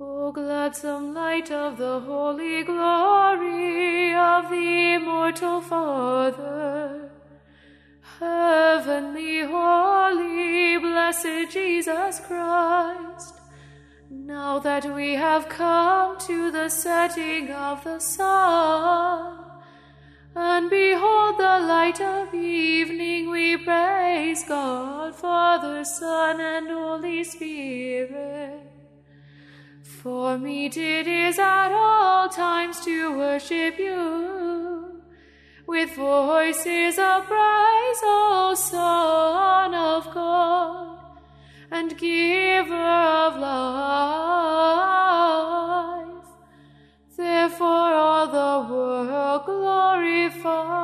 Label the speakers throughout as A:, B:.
A: O gladsome light of the holy glory of the immortal Father, heavenly, holy, blessed Jesus Christ, now that we have come to the setting of the sun, and behold the light of evening, we praise God, Father, Son, and Holy Spirit. For meet it is at all times to worship you with voices of praise, O Son of God, and Giver of life. Therefore, all the world glorifies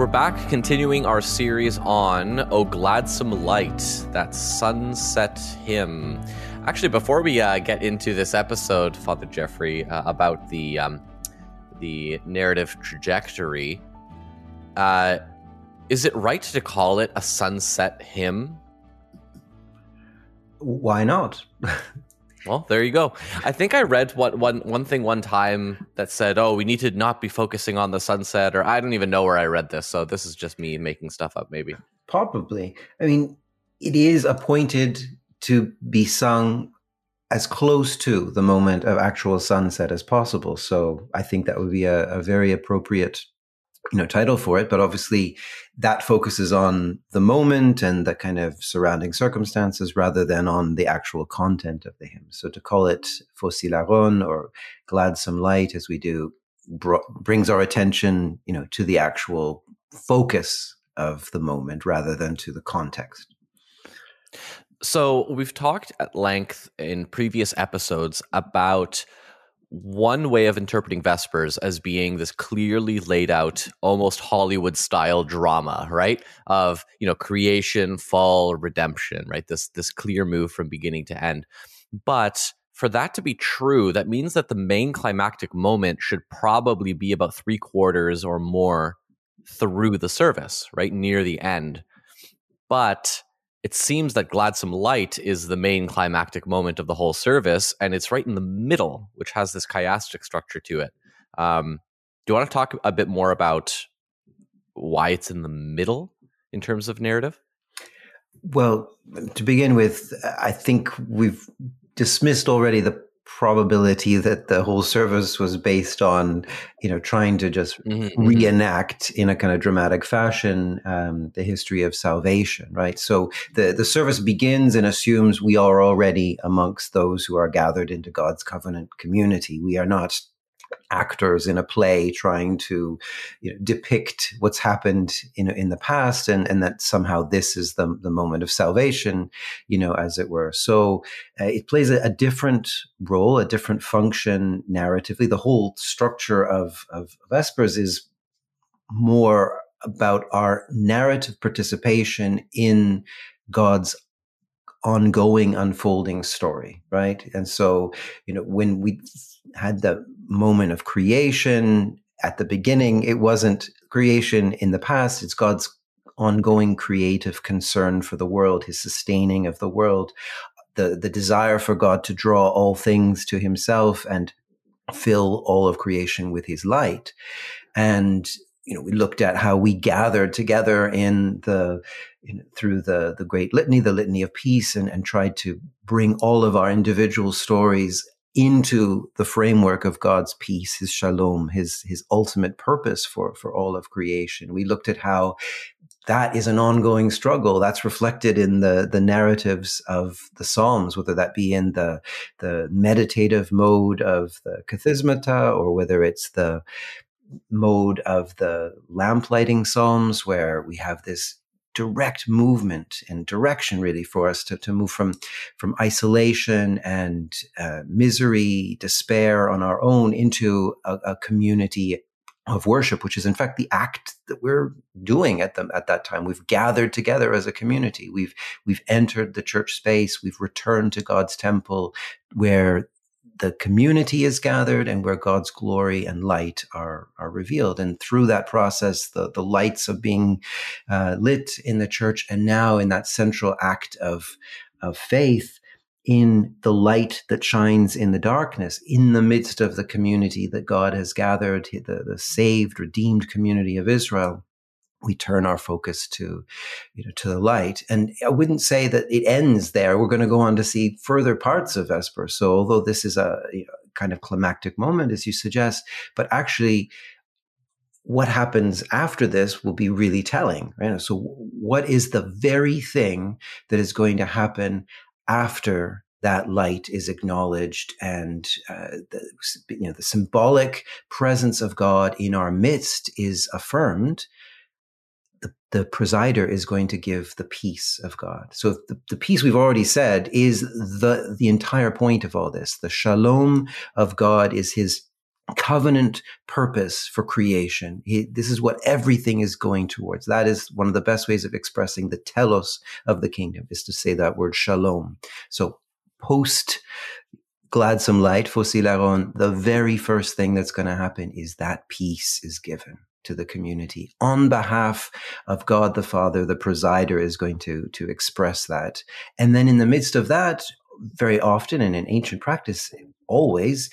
B: We're back continuing our series on O Gladsome Light, that sunset hymn. Actually, before we uh, get into this episode, Father Jeffrey, uh, about the um, the narrative trajectory, uh, is it right to call it a sunset hymn?
C: Why not?
B: Well, there you go. I think I read what one one thing one time that said, "Oh, we need to not be focusing on the sunset," or I don't even know where I read this. So this is just me making stuff up, maybe.
C: Probably. I mean, it is appointed to be sung as close to the moment of actual sunset as possible. So I think that would be a, a very appropriate you know title for it but obviously that focuses on the moment and the kind of surrounding circumstances rather than on the actual content of the hymn. So to call it Phos Hilaron gladsome light as we do br- brings our attention you know to the actual focus of the moment rather than to the context.
B: So we've talked at length in previous episodes about one way of interpreting Vespers as being this clearly laid out, almost Hollywood style drama, right? Of you know creation, fall, redemption, right? This this clear move from beginning to end. But for that to be true, that means that the main climactic moment should probably be about three quarters or more through the service, right near the end. But it seems that gladsome light is the main climactic moment of the whole service and it's right in the middle which has this chiastic structure to it. Um, do you want to talk a bit more about why it's in the middle in terms of narrative?
C: Well to begin with i think we've dismissed already the probability that the whole service was based on, you know, trying to just mm-hmm, mm-hmm. reenact in a kind of dramatic fashion um, the history of salvation, right? So the the service begins and assumes we are already amongst those who are gathered into God's covenant community. We are not actors in a play trying to you know, depict what's happened in in the past and and that somehow this is the the moment of salvation you know as it were. So uh, it plays a, a, different role a different function narratively. The whole structure of of vespers is more about our narrative participation in God's ongoing unfolding story right and so you know when we had the moment of creation at the beginning. It wasn't creation in the past, it's God's ongoing creative concern for the world, his sustaining of the world, the, the desire for God to draw all things to himself and fill all of creation with his light. And you know, we looked at how we gathered together in the through the the great litany, the litany of peace, and, and tried to bring all of our individual stories into the framework of God's peace, his shalom, his, his ultimate purpose for, for all of creation. We looked at how that is an ongoing struggle. That's reflected in the, the narratives of the Psalms, whether that be in the, the meditative mode of the Kathismata or whether it's the mode of the lamplighting Psalms, where we have this direct movement and direction really for us to, to move from from isolation and uh, misery despair on our own into a, a, community of worship which is in fact the act that we're doing at them at that time. We've gathered together as a community. We've we've entered the church space. We've returned to God's temple where the community is gathered and where God's glory and light are, are revealed. And through that process, the, the lights of being uh, lit in the church and now in that central act of, of faith in the light that shines in the darkness, in the midst of the community that God has gathered, the, the saved, redeemed community of Israel we turn our focus to you know to the light. And i wouldn't say that it ends there. We're going to go on to see further parts of vesper. So although this is a you know, kind of climactic moment as you suggest but actually what happens after this will be really telling right? So what is the very thing that is going to happen after that light is acknowledged and uh, the, you know the symbolic presence of god in our midst is affirmed the, presider is going to give the peace of God. So the, the peace we've already said is the, the entire point of all this. The shalom of God is his covenant purpose for creation. He, this is what everything is going towards. That is one of the best ways of expressing the telos of the kingdom is to say that word shalom. So post gladsome light, Phos Hilaron, the very first thing that's going to happen is that peace is given to the community on behalf of God the Father. The presider is going to to express that, and then in the midst of that, very often and in ancient practice, always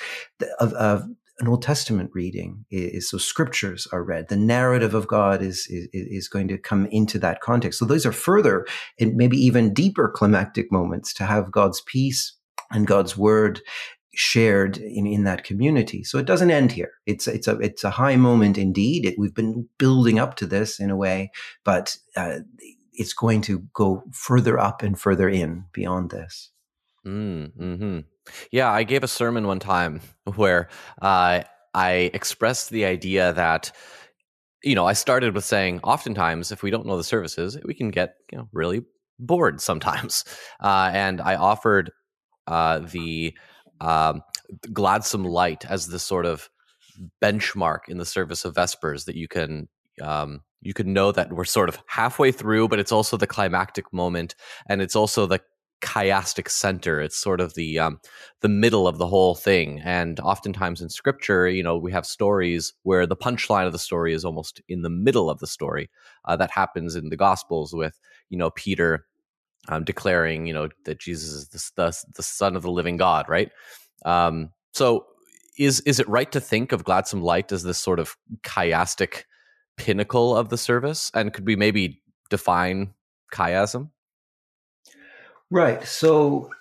C: of, of an Old Testament reading is so scriptures are read. The narrative of God is, is, is going to come into that context. So those are further and maybe even deeper climactic moments to have God's peace and God's word shared in, in that community. So it doesn't end here. It's it's a it's a high moment indeed. It, we've been building up to this in a way, but uh, it's going to go further up and further in beyond this.
B: Mm, hmm Yeah, I gave a sermon one time where uh, I expressed the idea that you know I started with saying oftentimes if we don't know the services, we can get you know really bored sometimes, uh, and I offered uh, the um, gladsome light as this sort of benchmark in the service of Vespers that you can um, you can know that we're sort of halfway through, but it's also the climactic moment, and it's also the chiastic center. It's sort of the um, the middle of the whole thing. And oftentimes in Scripture, you know, we have stories where the punchline of the story is almost in the middle of the story. Uh, that happens in the Gospels with you know Peter um, declaring, you know, that Jesus is the, the, the Son of the Living God, right? Um, so, is is it right to think of Gladsome Light as this sort of chiastic pinnacle of the service? And could we maybe define chiasm?
C: Right. So,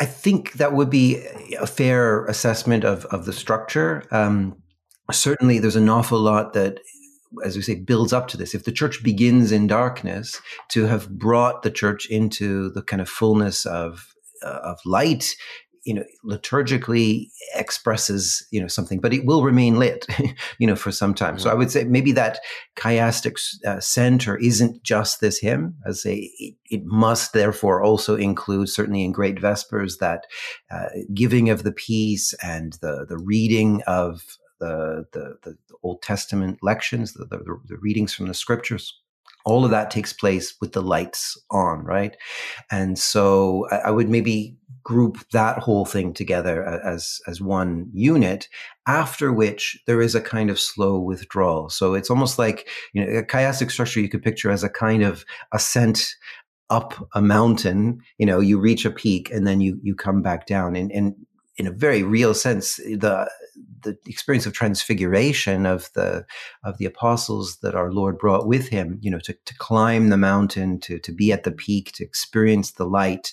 C: I think that would be a fair assessment of of the structure. Um, certainly, there's an awful lot that as we say, builds up to this. If the church begins in darkness, to have brought the church into the kind of fullness of uh, of light, you know, liturgically expresses you know something, but it will remain lit, you know, for some time. Mm-hmm. So I would say maybe that chiastic uh, center isn't just this hymn. As say, it, it, must therefore also include, certainly in Great Vespers, that uh, giving of the peace and the the reading of the, the, the Old Testament lections, the, the, the readings from the scriptures all of that takes place with the lights on, right? And so I, would maybe group that whole thing together as as one unit. After which there is a kind of slow withdrawal. So it's almost like you know a chiastic structure you could picture as a kind of ascent up a mountain. You know, you reach a peak and then you you come back down, and and in a very real sense, the the experience of transfiguration of the of the apostles that our Lord brought with him, you know, to, to climb the mountain, to to be at the peak, to experience the light,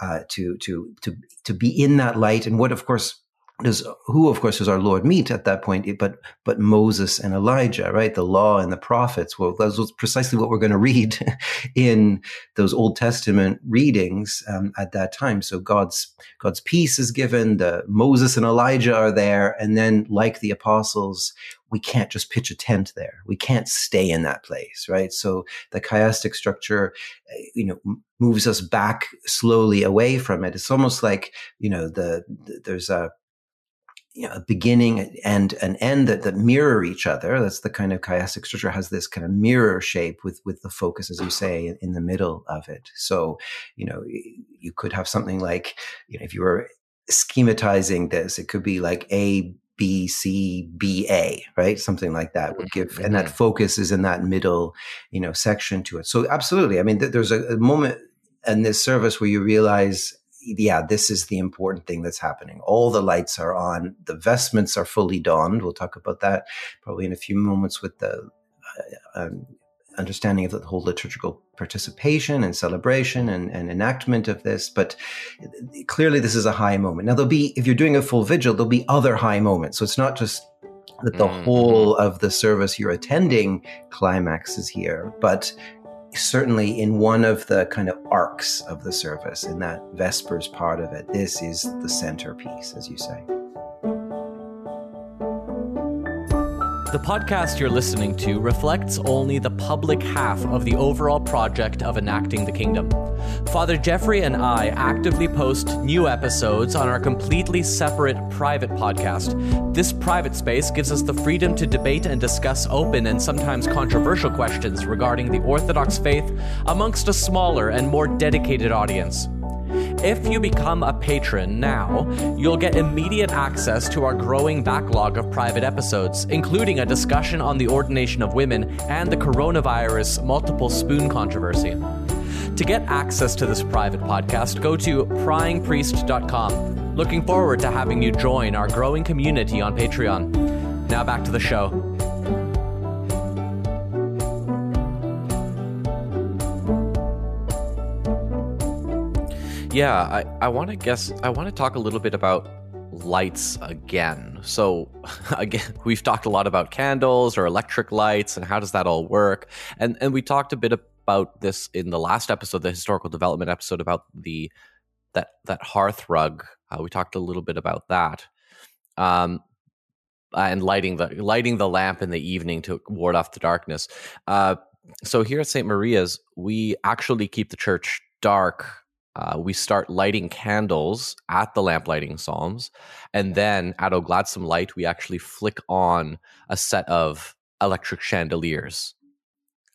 C: uh, to to to to be in that light, and what, of course, does who of course does our lord meet at that point but but moses and elijah right? The law and the prophets. Well that's precisely what we're going to read in those old testament readings um, at that time. So god's god's peace is given the moses and elijah are there and then like the apostles we can't just pitch a tent there. We can't stay in that place right? So the chiastic structure eh, you know moves us back slowly away from it. It's almost like you know the, the there's a you know, a beginning and an end that, that mirror each other. That's the kind of chiastic structure has this kind of mirror shape with, with the focus, as you say, in, the middle of it. So, you know, you could have something like, you know, if you were schematizing this, it could be like A, B, C, B, A, right? Something like that would give, and that mm-hmm. focus is in that middle, you know, section to it. So absolutely. I mean, th- there's a, a moment in this service where you realize yeah, this is the important thing that's happening. All the lights are on, the vestments are fully donned. We'll talk about that probably in a few moments with the uh, um, understanding of the whole liturgical participation and celebration and, and, enactment of this. But clearly, this is a high moment. Now, there'll be, if you're doing a full vigil, there'll be other high moments. So it's not just that the mm-hmm. whole of the service you're attending climaxes here, but certainly in one of the kind of arcs of the service, in that Vespers part of it, this is the centerpiece, as you say.
B: The podcast you're listening to reflects only the public half of the overall project of enacting the kingdom. Father Jeffrey and I actively post new episodes on our completely separate private podcast. This private space gives us the freedom to debate and discuss open and sometimes controversial questions regarding the Orthodox faith amongst a smaller and more dedicated audience. If you become a patron now, you'll get immediate access to our growing backlog of private episodes, including a discussion on the ordination of women and the coronavirus multiple spoon controversy. To get access to this private podcast, go to pryingpriest.com. Looking forward to having you join our growing community on Patreon. Now back to the show. Yeah, I, I want to guess. I want to talk a little bit about lights again. So again, we've talked a lot about candles or electric lights and how does that all work. And and we talked a bit about this in the last episode, the historical development episode about the that that hearth rug. Uh, we talked a little bit about that. Um, and lighting the lighting the lamp in the evening to ward off the darkness. Uh, so here at St. Maria's, we actually keep the church dark uh, we start lighting candles at the lamp lighting psalms and then at O Gladsome Light we actually flick on a set of electric chandeliers.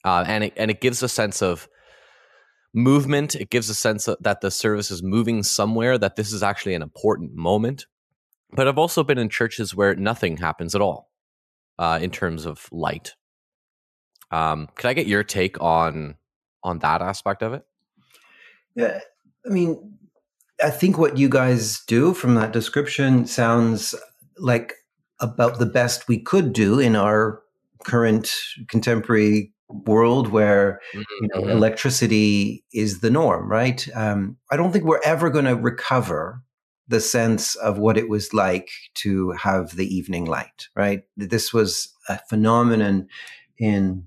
B: Uh, and it and it gives a sense of movement. It gives a sense of, that the service is moving somewhere that this is actually an important moment. But i've also been in churches where nothing happens at all uh, in terms of light. Um, could i get your take on on that aspect of it?
C: Yeah I mean, I think what you guys do from that description sounds like about the best we could do in our current contemporary world where mm-hmm. you know, mm-hmm. electricity is the norm, right? Um, I don't think we're ever going to recover the sense of what it was like to have the evening light, right? This was a phenomenon in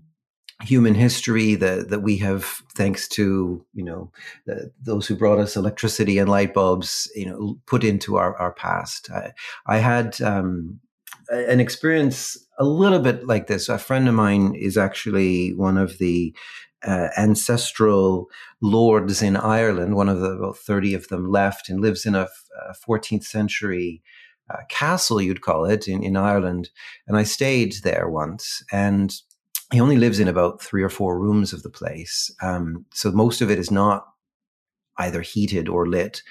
C: human history that that we have thanks to you know the, those who brought us electricity and light bulbs you know put into our our past i, I had um, an experience a little bit like this a friend of mine is actually one of the uh, ancestral lords in Ireland, one of the about 30 of them left, and lives in a, a 14th century uh, castle, you'd call it, in, in Ireland. And I stayed there once. And he only lives in about three or four rooms of the place. Um, so most of it is not either heated or lit.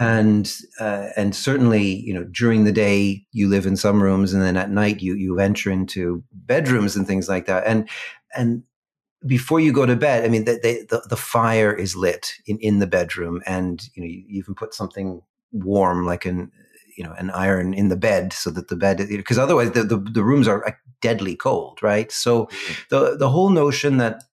C: And uh, and certainly, you know, during the day you live in some rooms, and then at night you you enter into bedrooms and things like that. And and before you go to bed, I mean, the, the, the fire is lit in, in the bedroom, and you know, you even put something warm like an you know an iron in the bed so that the bed because otherwise the, the, the rooms are deadly cold right so mm-hmm. the the whole notion that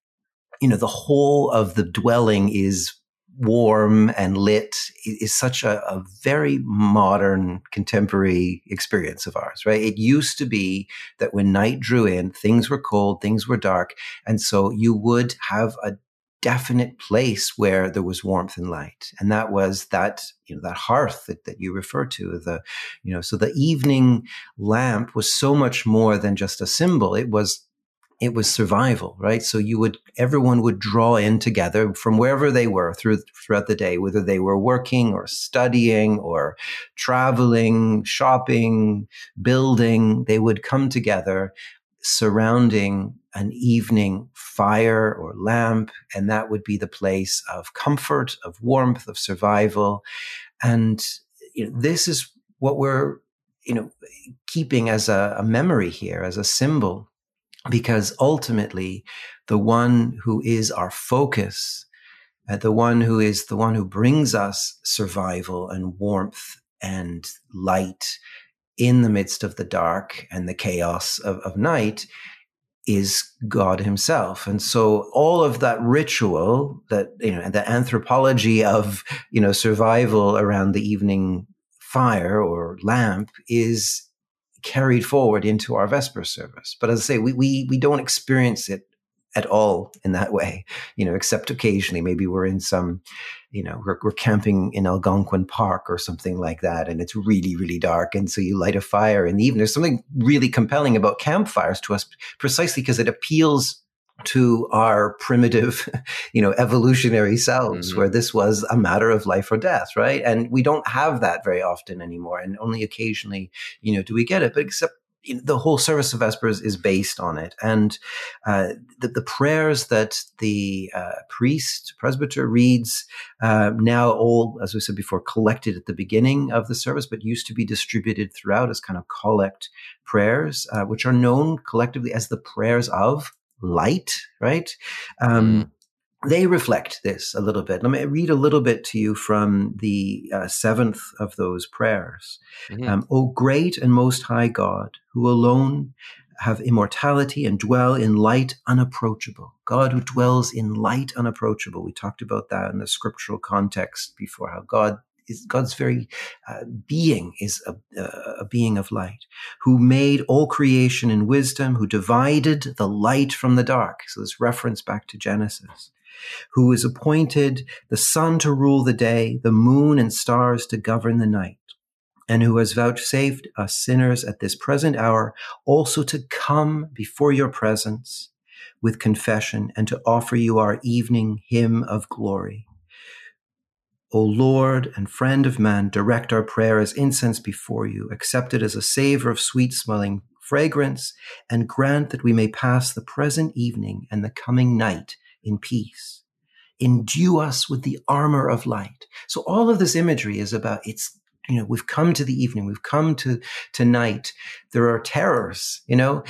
C: you know the whole of the dwelling is warm and lit is such a, a, very modern contemporary experience of ours right it used to be that when night drew in things were cold things were dark and so you would have a definite place where there was warmth and light and that was that you know that hearth that, that you refer to the you know so the evening lamp was so much more than just a symbol it was it was survival, right? So you would, everyone would draw in together from wherever they were through, throughout the day, whether they were working or studying or traveling, shopping, building, they would come together surrounding an evening fire or lamp. And that would be the place of comfort, of warmth, of survival. And you know, this is what we're, you know, keeping as a, a memory here, as a symbol because ultimately the one who is our focus, uh, the one who is the one who brings us survival and warmth and light in the midst of the dark and the chaos of, of night is God himself. And so all of that ritual that, you know, the anthropology of, you know, survival around the evening fire or lamp is carried forward into our Vesper service. But as I say, we, we, we don't experience it at all in that way, you know, except occasionally. Maybe we're in some, you know, we're, we're camping in Algonquin Park or something like that, and it's really, really dark. And so you light a fire in the evening. There's something really compelling about campfires to us precisely because it appeals to our primitive, you know, evolutionary selves mm-hmm. where this was a matter of life or death, right? And we don't have that very often anymore. And only occasionally, you know, do we get it. But except the whole service of Vespers is based on it. And uh, the, the, prayers that the uh, priest, presbyter reads, uh, now all, as we said before, collected at the beginning of the service, but used to be distributed throughout as kind of collect prayers, uh, which are known collectively as the prayers of light, right? Um, mm. They reflect this a little bit. Let me read a little bit to you from the uh, seventh of those prayers. Mm-hmm. Um, o great and most high God, who alone have immortality and dwell in light unapproachable. God who dwells in light unapproachable. We talked about that in the scriptural context before, how God is God's very uh, being is a, a, being of light, who made all creation in wisdom, who divided the light from the dark. So this reference back to Genesis. Who is appointed the sun to rule the day, the moon and stars to govern the night, and who has vouchsafed us sinners at this present hour also to come before your presence with confession and to offer you our evening hymn of glory. O Lord and friend of man, direct our prayer as incense before you, accept it as a savor of sweet smelling fragrance, and grant that we may pass the present evening and the coming night in peace. Endue us with the armor of light. So all of this imagery is about it's you know we've come to the evening we've come to tonight there are terrors you know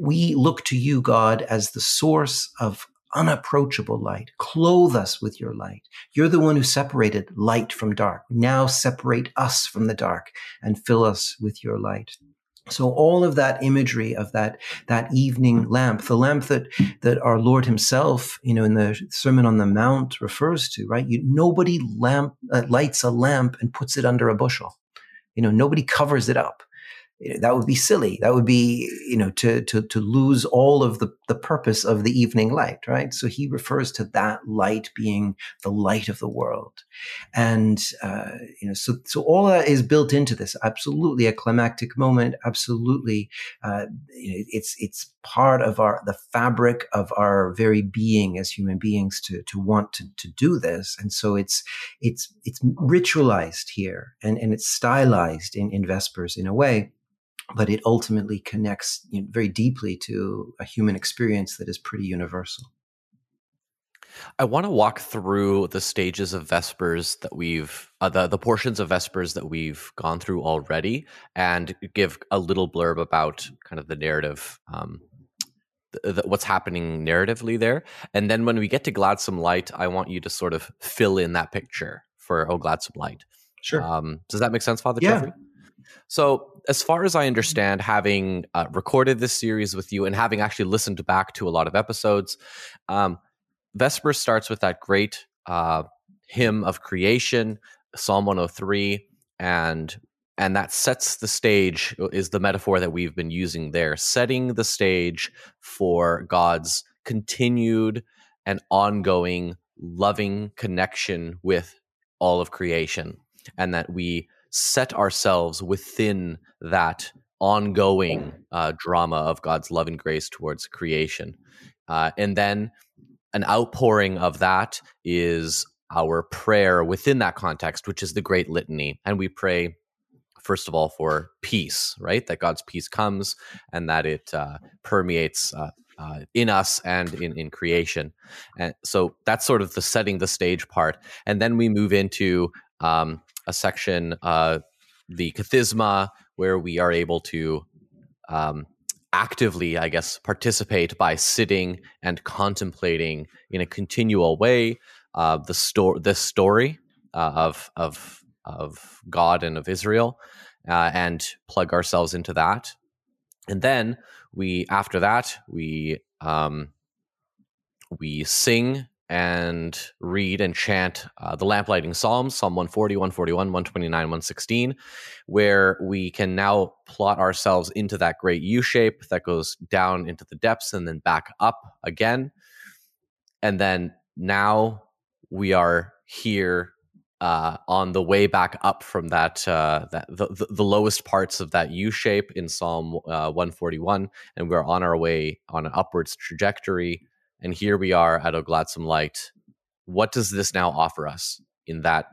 C: we look to you god as the source of unapproachable light. Clothe us with your light. You're the one who separated light from dark. Now separate us from the dark and fill us with your light. So all of that imagery of that, that evening lamp, the lamp that, that our Lord himself, you know, in the Sermon on the Mount refers to, right? You, nobody lamp, uh, lights a lamp and puts it under a bushel. You know, nobody covers it up that would be silly. That would be, you know, to to to lose all of the the purpose of the evening light, right? So he refers to that light being the light of the world, and uh, you know, so so all that is built into this. Absolutely a climactic moment. Absolutely, uh, you know, it's it's part of our the fabric of our very being as human beings to to want to to do this, and so it's it's it's ritualized here and and it's stylized in in Vespers in a way but it ultimately connects you know, very deeply to a human experience that is pretty universal.
B: I want to walk through the stages of Vespers that we've, uh, the, the portions of Vespers that we've gone through already, and give a little blurb about kind of the narrative, um, the, the, what's happening narratively there. And then when we get to Gladsome Light, I want you to sort of fill in that picture for Oh Gladsome Light.
C: Sure.
B: Um, does that make sense, Father
C: yeah.
B: Jeffrey? So, as far as I understand, having uh, recorded this series with you and having actually listened back to a lot of episodes, um, Vesper starts with that great uh, hymn of creation, Psalm 103, and and that sets the stage is the metaphor that we've been using there, setting the stage for God's continued and ongoing loving connection with all of creation, and that we set ourselves within that ongoing uh, drama of God's love and grace towards creation. Uh, and then an outpouring of that is our prayer within that context, which is the Great Litany. And we pray, first of all, for peace, right? That God's peace comes and that it uh, permeates uh, uh, in us and in, in creation. And so that's sort of the setting the stage part. And then we move into um, a section, uh, the Kathisma, where we are able to um, actively, I guess, participate by sitting and contemplating in a continual way uh, the story, this story uh, of of of God and of Israel, uh, and plug ourselves into that. And then we, after that, we um, we sing and read and chant uh, the lamplighting psalms psalm 140 141 129 116 where we can now plot ourselves into that great u shape that goes down into the depths and then back up again. And then now we are here uh, on the way back up from that uh, that the, the, the, lowest parts of that U shape in Psalm uh, 141, and we're on our way on an upwards trajectory and here we are at a gladsome light. What does this now offer us in that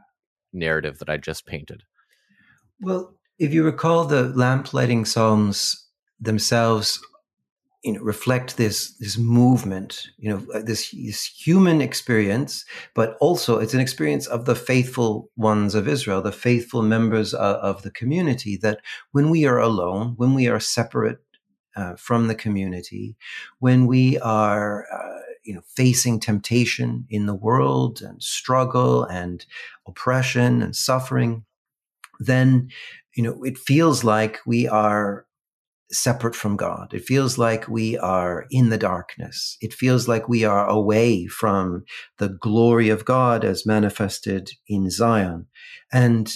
B: narrative that I just painted?
C: Well, if you recall, the lamp lighting psalms themselves, you know, reflect this this movement, you know, uh, this, this human experience, but also it's an experience of the faithful ones of Israel, the faithful members of, of the community. That when we are alone, when we are separate uh, from the community, when we are, uh, you know, facing temptation in the world and struggle and oppression and suffering, then, you know, it feels like we are separate from God. It feels like we are in the darkness. It feels like we are away from the glory of God as manifested in Zion. And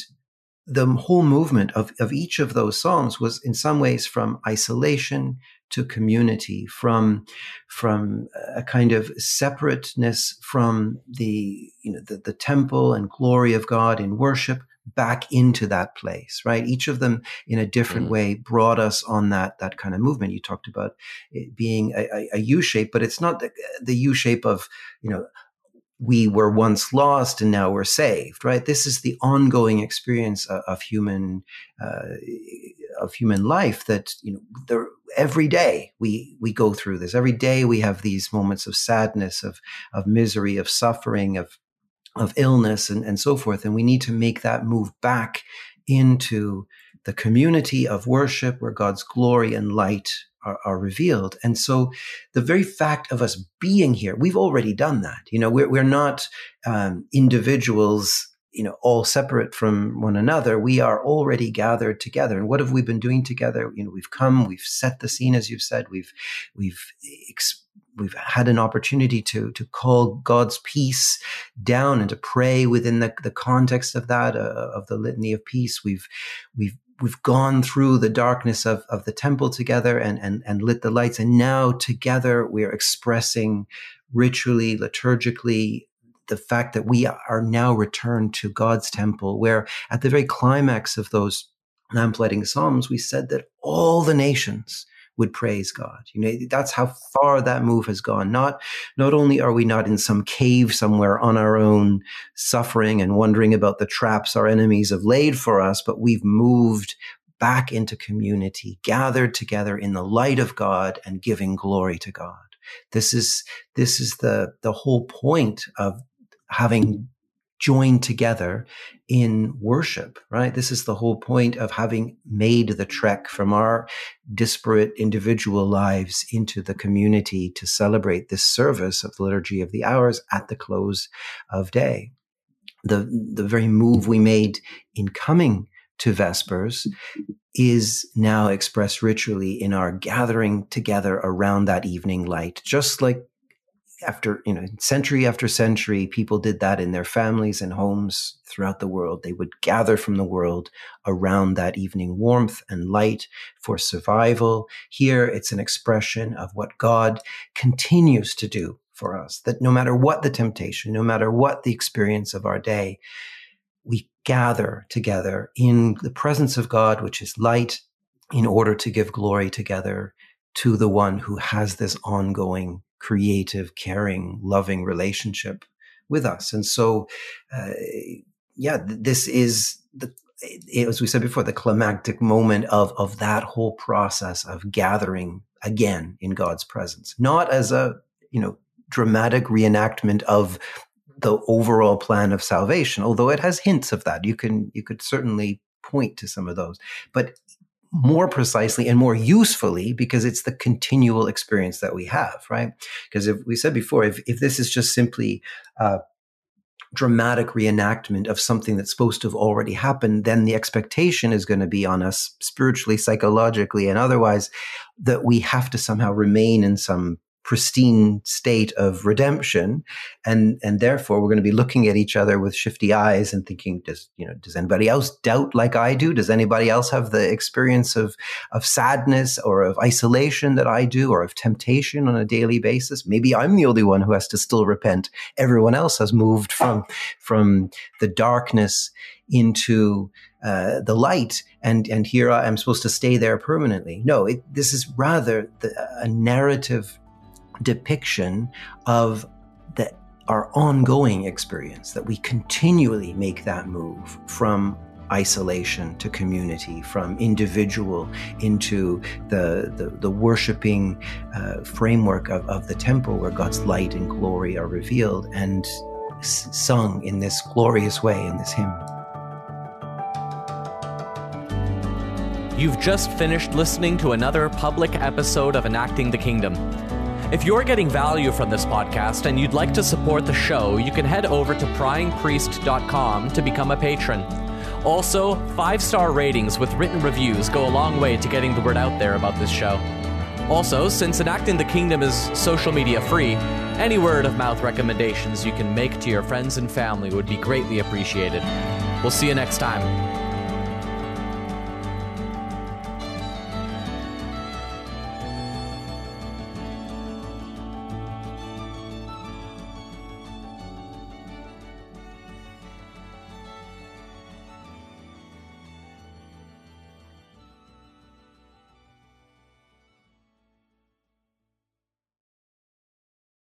C: the whole movement of, of each of those songs was in some ways from isolation to community, from from a kind of separateness from the you know the, the temple and glory of God in worship back into that place, right? Each of them in a different mm. way brought us on that that kind of movement. You talked about it being a, a, a U shape, but it's not the, the U shape of you know we were once lost and now we're saved right? This is the ongoing experience of, of human uh, of human life that you know there, every day we we go through this. Every day we have these moments of sadness of of misery of suffering of of illness and, and so forth. And we need to make that move back into the community of worship where god's glory and light are, are, revealed. And so the very fact of us being here, we've already done that. You know, we're, we're not um, individuals, you know, all separate from one another. We are already gathered together. And what have we been doing together? You know, we've come, we've set the scene, as you've said, we've, we've, we've had an opportunity to to call God's peace down and to pray within the, the context of that uh, of the litany of peace. We've we've we've gone through the darkness of, of the temple together and, and, and lit the lights. And now together we're expressing ritually, liturgically, the fact that we are now returned to God's temple, where at the very climax of those lamplighting psalms, we said that all the nations would praise God. You know, that's how far that move has gone. Not, not only are we not in some cave somewhere on our own, suffering and wondering about the traps our enemies have laid for us, but we've moved back into community, gathered together in the light of God and giving glory to God. This is, this is the, the whole point of having joined together in worship, right? This is the whole point of having made the trek from our disparate individual lives into the community to celebrate this service of the Liturgy of the Hours at the close of day. The, the very move we made in coming to Vespers is now expressed ritually in our gathering together around that evening light, just like after you know century after century people did that in their families and homes throughout the world. They would gather from the world around that evening warmth and light for survival. Here it's an expression of what god continues to do for us that no matter what the temptation no matter what the experience of our day we gather together in the presence of god which is light in order to give glory together to the one who has this ongoing creative, caring, loving relationship with us. And so, uh, yeah, this is the, as we said before, the climactic moment of, of that whole process of gathering again in God's presence, not as a, you know, dramatic reenactment of the overall plan of salvation, although it has hints of that. You can, you could certainly point to some of those, but more precisely and more usefully because it's the continual experience that we have, right? Because if we said before, if, if this is just simply a dramatic reenactment of something that's supposed to have already happened, then the expectation is going to be on us spiritually, psychologically, and otherwise that we have to somehow remain in some pristine state of redemption. And and therefore we're going to be looking at each other with shifty eyes and thinking does you know does anybody else doubt like i do? Does anybody else have the experience of of sadness or of isolation that i do or of temptation on a daily basis? Maybe i'm the only one who has to still repent. Everyone else has moved from from the darkness into uh, the light, and and here I am supposed to stay there permanently. No, it, this is rather the, a narrative depiction of the, our ongoing experience, that we continually make that move from isolation to community, from individual into the, the, the worshiping uh, framework of, of the temple where God's light and glory are revealed and s- sung in this glorious way in this hymn.
B: You've just finished listening to another public episode of Enacting the Kingdom. If you're getting value from this podcast and you'd like to support the show, you can head over to pryingpriest.com to become a patron. Also, five star ratings with written reviews go a long way to getting the word out there about this show. Also, since Enacting the Kingdom is social media free, any word of mouth recommendations you can make to your friends and family would be greatly appreciated. We'll see you next time.